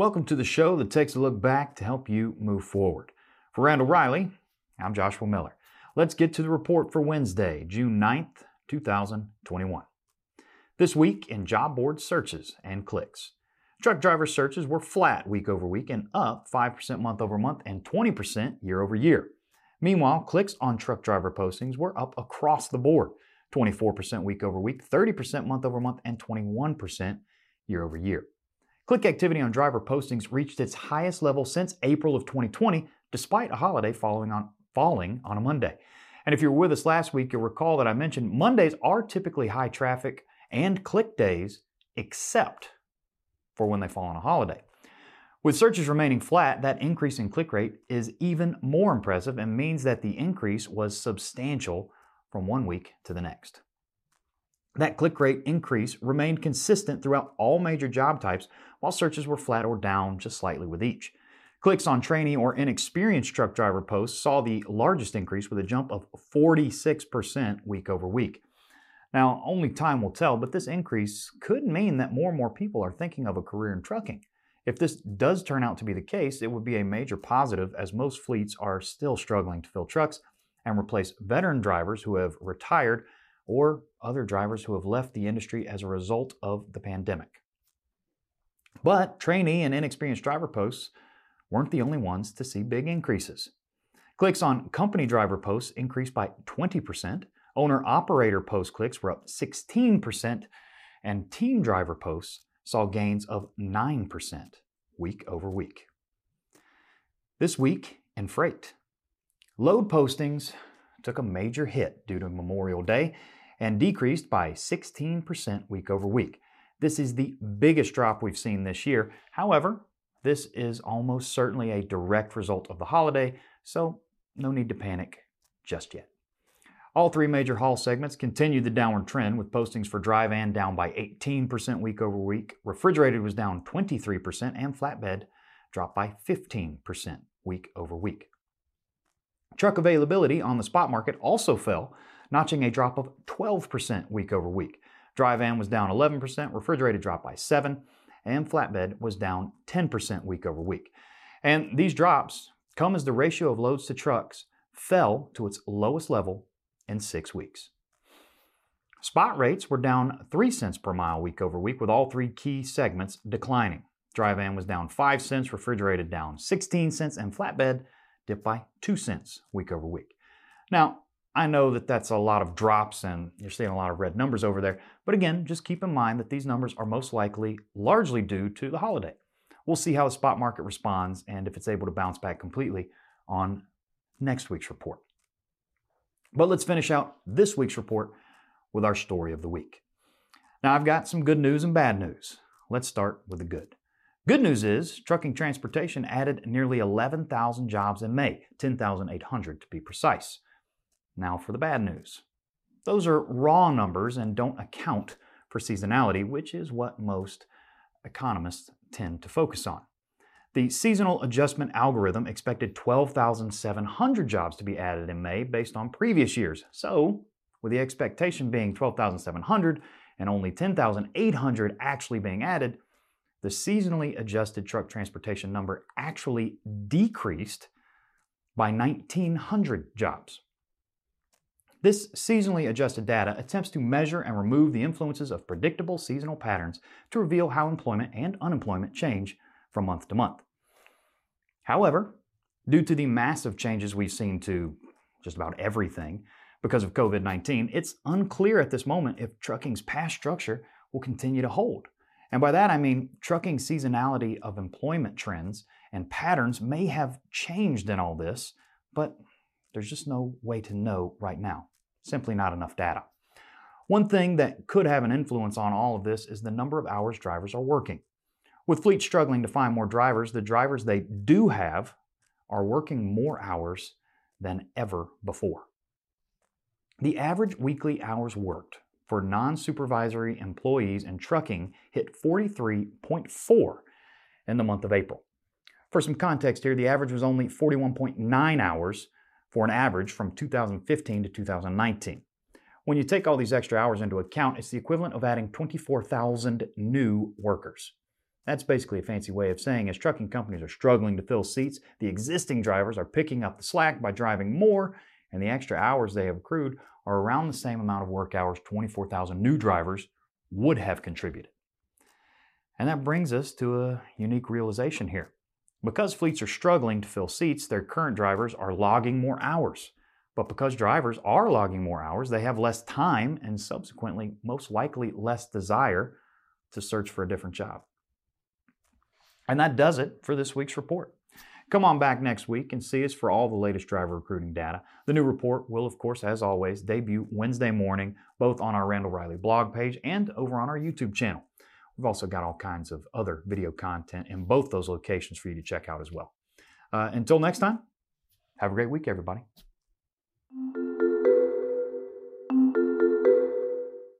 Welcome to the show that takes a look back to help you move forward. For Randall Reilly, I'm Joshua Miller. Let's get to the report for Wednesday, June 9th, 2021. This week in job board searches and clicks. Truck driver searches were flat week over week and up 5% month over month and 20% year over year. Meanwhile, clicks on truck driver postings were up across the board 24% week over week, 30% month over month, and 21% year over year. Click activity on driver postings reached its highest level since April of 2020, despite a holiday falling on, falling on a Monday. And if you were with us last week, you'll recall that I mentioned Mondays are typically high traffic and click days, except for when they fall on a holiday. With searches remaining flat, that increase in click rate is even more impressive and means that the increase was substantial from one week to the next. That click rate increase remained consistent throughout all major job types, while searches were flat or down just slightly with each. Clicks on trainee or inexperienced truck driver posts saw the largest increase with a jump of 46% week over week. Now, only time will tell, but this increase could mean that more and more people are thinking of a career in trucking. If this does turn out to be the case, it would be a major positive as most fleets are still struggling to fill trucks and replace veteran drivers who have retired or other drivers who have left the industry as a result of the pandemic. But trainee and inexperienced driver posts weren't the only ones to see big increases. Clicks on company driver posts increased by 20%, owner operator post clicks were up 16%, and team driver posts saw gains of 9% week over week. This week in freight, load postings took a major hit due to Memorial Day and decreased by 16% week over week. This is the biggest drop we've seen this year. However, this is almost certainly a direct result of the holiday, so no need to panic just yet. All three major haul segments continued the downward trend with postings for dry van down by 18% week over week, refrigerated was down 23%, and flatbed dropped by 15% week over week. Truck availability on the spot market also fell, notching a drop of 12% week over week. Dry van was down 11%, refrigerated dropped by 7, and flatbed was down 10% week over week. And these drops come as the ratio of loads to trucks fell to its lowest level in 6 weeks. Spot rates were down 3 cents per mile week over week with all three key segments declining. Dry van was down 5 cents, refrigerated down 16 cents, and flatbed dipped by 2 cents week over week. Now, I know that that's a lot of drops and you're seeing a lot of red numbers over there, but again, just keep in mind that these numbers are most likely largely due to the holiday. We'll see how the spot market responds and if it's able to bounce back completely on next week's report. But let's finish out this week's report with our story of the week. Now, I've got some good news and bad news. Let's start with the good. Good news is trucking transportation added nearly 11,000 jobs in May, 10,800 to be precise. Now for the bad news. Those are raw numbers and don't account for seasonality, which is what most economists tend to focus on. The seasonal adjustment algorithm expected 12,700 jobs to be added in May based on previous years. So, with the expectation being 12,700 and only 10,800 actually being added, the seasonally adjusted truck transportation number actually decreased by 1,900 jobs. This seasonally adjusted data attempts to measure and remove the influences of predictable seasonal patterns to reveal how employment and unemployment change from month to month. However, due to the massive changes we've seen to just about everything because of COVID 19, it's unclear at this moment if trucking's past structure will continue to hold. And by that I mean trucking seasonality of employment trends and patterns may have changed in all this, but there's just no way to know right now. Simply not enough data. One thing that could have an influence on all of this is the number of hours drivers are working. With fleets struggling to find more drivers, the drivers they do have are working more hours than ever before. The average weekly hours worked for non supervisory employees in trucking hit 43.4 in the month of April. For some context here, the average was only 41.9 hours for an average from 2015 to 2019. When you take all these extra hours into account, it's the equivalent of adding 24,000 new workers. That's basically a fancy way of saying as trucking companies are struggling to fill seats, the existing drivers are picking up the slack by driving more, and the extra hours they have accrued are around the same amount of work hours 24,000 new drivers would have contributed. And that brings us to a unique realization here. Because fleets are struggling to fill seats, their current drivers are logging more hours. But because drivers are logging more hours, they have less time and subsequently, most likely, less desire to search for a different job. And that does it for this week's report. Come on back next week and see us for all the latest driver recruiting data. The new report will, of course, as always, debut Wednesday morning, both on our Randall Reilly blog page and over on our YouTube channel. We've also got all kinds of other video content in both those locations for you to check out as well. Uh, until next time, have a great week, everybody.